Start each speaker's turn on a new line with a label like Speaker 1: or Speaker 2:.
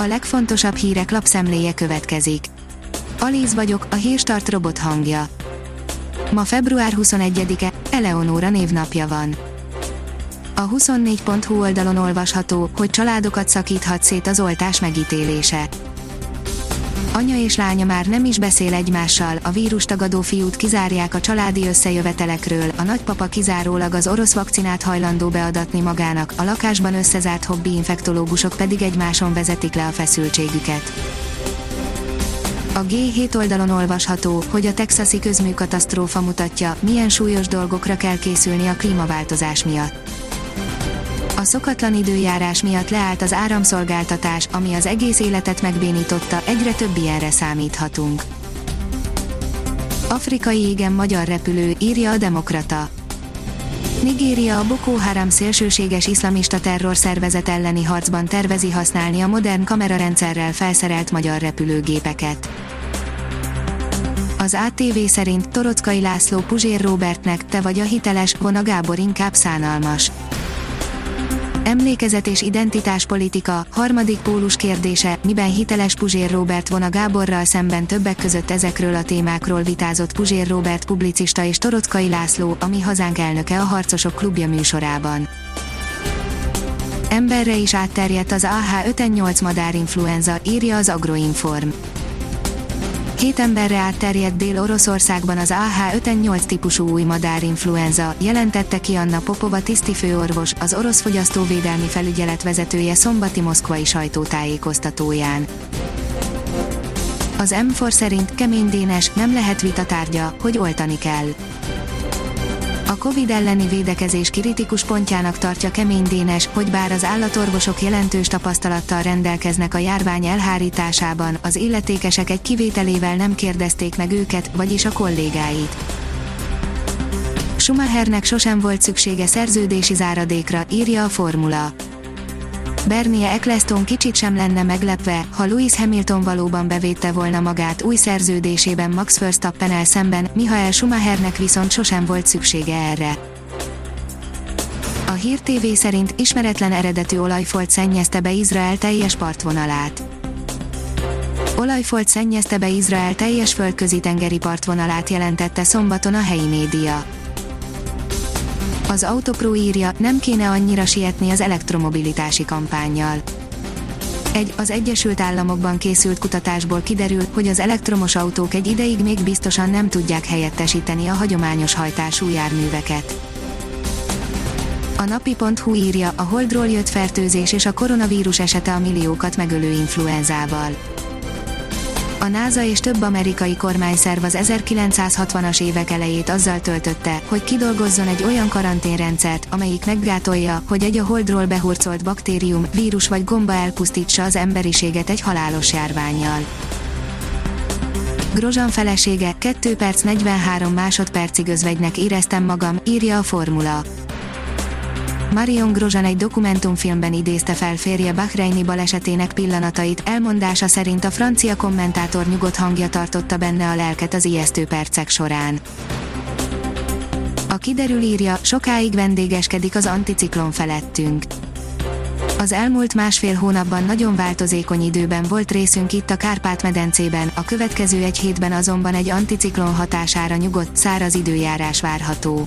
Speaker 1: A legfontosabb hírek lapszemléje következik. Alíz vagyok, a hírstart robot hangja. Ma február 21-e, Eleonóra névnapja van. A 24.hu oldalon olvasható, hogy családokat szakíthat szét az oltás megítélése. Anya és lánya már nem is beszél egymással, a vírustagadó fiút kizárják a családi összejövetelekről, a nagypapa kizárólag az orosz vakcinát hajlandó beadatni magának, a lakásban összezárt hobbi infektológusok pedig egymáson vezetik le a feszültségüket. A G7 oldalon olvasható, hogy a texasi közműkatasztrófa mutatja, milyen súlyos dolgokra kell készülni a klímaváltozás miatt a szokatlan időjárás miatt leállt az áramszolgáltatás, ami az egész életet megbénította, egyre több ilyenre számíthatunk. Afrikai égen magyar repülő, írja a Demokrata. Nigéria a Boko Haram szélsőséges iszlamista terrorszervezet elleni harcban tervezi használni a modern kamerarendszerrel felszerelt magyar repülőgépeket. Az ATV szerint Torockai László Puzsér Robertnek te vagy a hiteles, Vona Gábor inkább szánalmas. Emlékezet és identitáspolitika, harmadik pólus kérdése, miben hiteles Puzsér Robert von a Gáborral szemben többek között ezekről a témákról vitázott Puzsér Robert publicista és Torockai László, ami hazánk elnöke a Harcosok klubja műsorában. Emberre is átterjedt az AH5N8 madárinfluenza, írja az Agroinform. Két emberre átterjedt Dél-Oroszországban az AH5N8 típusú új madárinfluenza, jelentette ki Anna Popova tisztifőorvos, az orosz fogyasztóvédelmi felügyelet vezetője szombati moszkvai sajtótájékoztatóján. Az M4 szerint kemény Dénes nem lehet vita tárgya, hogy oltani kell a Covid elleni védekezés kritikus pontjának tartja Kemény Dénes, hogy bár az állatorvosok jelentős tapasztalattal rendelkeznek a járvány elhárításában, az illetékesek egy kivételével nem kérdezték meg őket, vagyis a kollégáit. Schumachernek sosem volt szüksége szerződési záradékra, írja a formula. Bernie Eccleston kicsit sem lenne meglepve, ha Lewis Hamilton valóban bevédte volna magát új szerződésében Max verstappen szemben, Michael Schumachernek viszont sosem volt szüksége erre. A Hír TV szerint ismeretlen eredetű olajfolt szennyezte be Izrael teljes partvonalát. Olajfolt szennyezte be Izrael teljes földközi tengeri partvonalát jelentette szombaton a helyi média. Az Autopro írja, nem kéne annyira sietni az elektromobilitási kampányjal. Egy, az Egyesült Államokban készült kutatásból kiderül, hogy az elektromos autók egy ideig még biztosan nem tudják helyettesíteni a hagyományos hajtású járműveket. A napi.hu írja, a holdról jött fertőzés és a koronavírus esete a milliókat megölő influenzával a NASA és több amerikai kormányszerv az 1960-as évek elejét azzal töltötte, hogy kidolgozzon egy olyan karanténrendszert, amelyik meggátolja, hogy egy a holdról behurcolt baktérium, vírus vagy gomba elpusztítsa az emberiséget egy halálos járványjal. Grozan felesége 2 perc 43 másodpercig özvegynek éreztem magam, írja a formula. Marion Grosjean egy dokumentumfilmben idézte fel férje Bahreini balesetének pillanatait, elmondása szerint a francia kommentátor nyugodt hangja tartotta benne a lelket az ijesztő percek során. A kiderül írja, sokáig vendégeskedik az anticiklon felettünk. Az elmúlt másfél hónapban nagyon változékony időben volt részünk itt a Kárpát-medencében, a következő egy hétben azonban egy anticiklon hatására nyugodt, száraz időjárás várható.